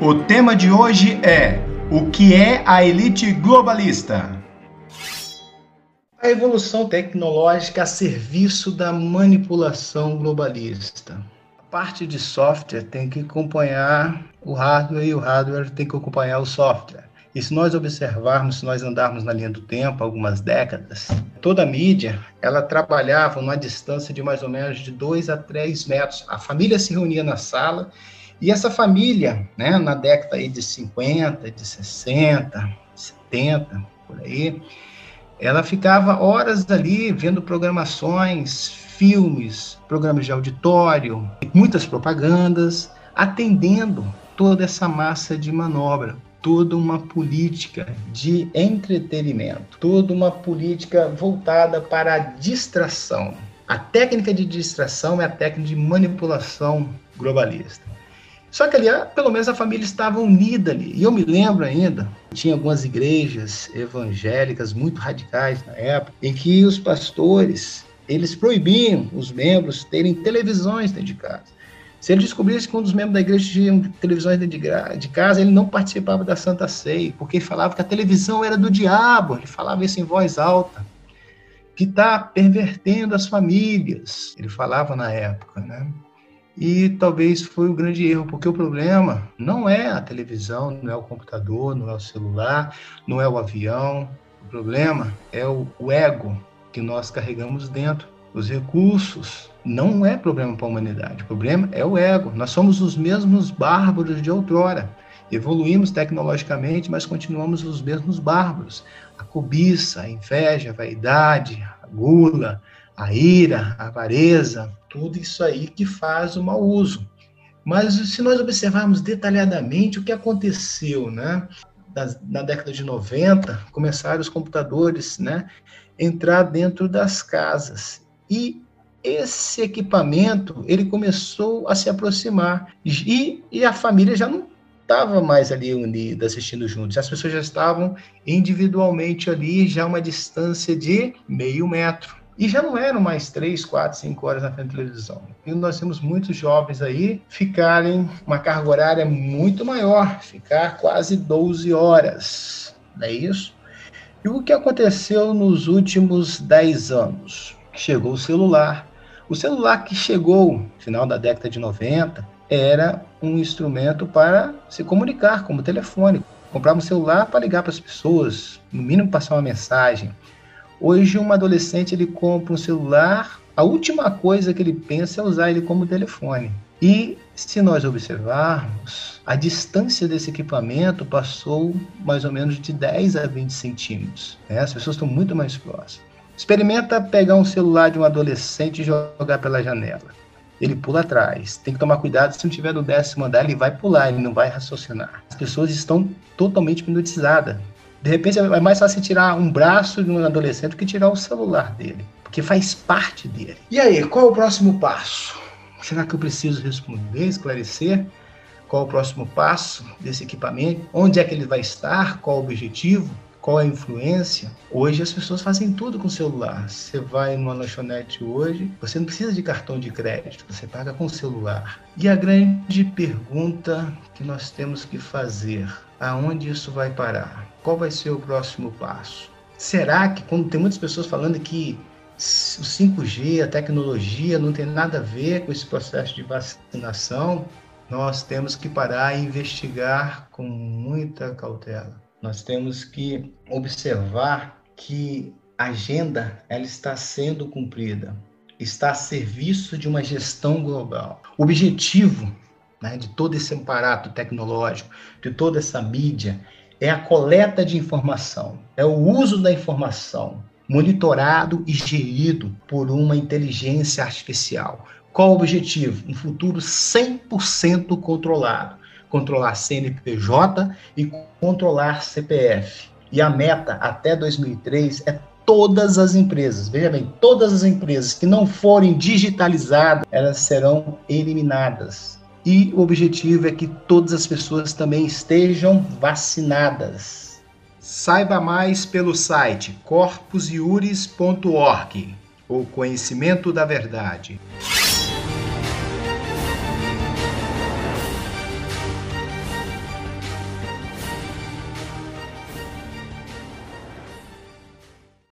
O tema de hoje é: o que é a elite globalista? A evolução tecnológica a serviço da manipulação globalista. A parte de software tem que acompanhar o hardware e o hardware tem que acompanhar o software. E se nós observarmos, se nós andarmos na linha do tempo, algumas décadas, toda a mídia, ela trabalhava numa distância de mais ou menos de 2 a 3 metros. A família se reunia na sala e essa família, né, na década aí de 50, de 60, 70, por aí, ela ficava horas ali vendo programações, filmes, programas de auditório, muitas propagandas, atendendo toda essa massa de manobra, toda uma política de entretenimento, toda uma política voltada para a distração. A técnica de distração é a técnica de manipulação globalista. Só que ali, ah, pelo menos a família estava unida ali. E eu me lembro ainda, tinha algumas igrejas evangélicas muito radicais na época, em que os pastores, eles proibiam os membros terem televisões dentro de casa. Se ele descobrisse que um dos membros da igreja tinha televisões dentro de casa, ele não participava da Santa Ceia, porque ele falava que a televisão era do diabo, ele falava isso em voz alta, que está pervertendo as famílias, ele falava na época, né? E talvez foi um grande erro, porque o problema não é a televisão, não é o computador, não é o celular, não é o avião. O problema é o, o ego que nós carregamos dentro. Os recursos não é problema para a humanidade, o problema é o ego. Nós somos os mesmos bárbaros de outrora. Evoluímos tecnologicamente, mas continuamos os mesmos bárbaros. A cobiça, a inveja, a vaidade, a gula, a ira, a avareza, tudo isso aí que faz o mau uso. Mas se nós observarmos detalhadamente o que aconteceu, né? Na, década de 90, começaram os computadores, né? Entrar dentro das casas. E esse equipamento, ele começou a se aproximar. E, e a família já não estava mais ali unida, assistindo juntos. As pessoas já estavam individualmente ali, já uma distância de meio metro. E já não eram mais três, quatro, cinco horas na frente da televisão. E nós temos muitos jovens aí ficarem uma carga horária muito maior, ficar quase 12 horas. Não é isso? E o que aconteceu nos últimos 10 anos? Chegou o celular. O celular que chegou no final da década de 90 era um instrumento para se comunicar, como telefone. Comprava um celular para ligar para as pessoas, no mínimo passar uma mensagem. Hoje, um adolescente ele compra um celular, a última coisa que ele pensa é usar ele como telefone. E se nós observarmos, a distância desse equipamento passou mais ou menos de 10 a 20 centímetros. Né? As pessoas estão muito mais próximas. Experimenta pegar um celular de um adolescente e jogar pela janela. Ele pula atrás. Tem que tomar cuidado, se não tiver no décimo andar, ele vai pular, ele não vai raciocinar. As pessoas estão totalmente hipnotizadas. De repente é mais fácil tirar um braço de um adolescente do que tirar o celular dele, porque faz parte dele. E aí, qual é o próximo passo? Será que eu preciso responder, esclarecer? Qual é o próximo passo desse equipamento? Onde é que ele vai estar? Qual o objetivo? Qual a influência? Hoje as pessoas fazem tudo com o celular. Você vai numa lanchonete hoje, você não precisa de cartão de crédito, você paga com o celular. E a grande pergunta que nós temos que fazer: aonde isso vai parar? Qual vai ser o próximo passo? Será que, quando tem muitas pessoas falando que o 5G, a tecnologia, não tem nada a ver com esse processo de vacinação, nós temos que parar e investigar com muita cautela. Nós temos que observar que a agenda ela está sendo cumprida, está a serviço de uma gestão global. O objetivo né, de todo esse aparato tecnológico, de toda essa mídia, é a coleta de informação, é o uso da informação, monitorado e gerido por uma inteligência artificial. Qual o objetivo? Um futuro 100% controlado. Controlar CNPJ e controlar CPF. E a meta até 2003 é todas as empresas, veja bem, todas as empresas que não forem digitalizadas, elas serão eliminadas e o objetivo é que todas as pessoas também estejam vacinadas. Saiba mais pelo site corpusiuris.org, o conhecimento da verdade.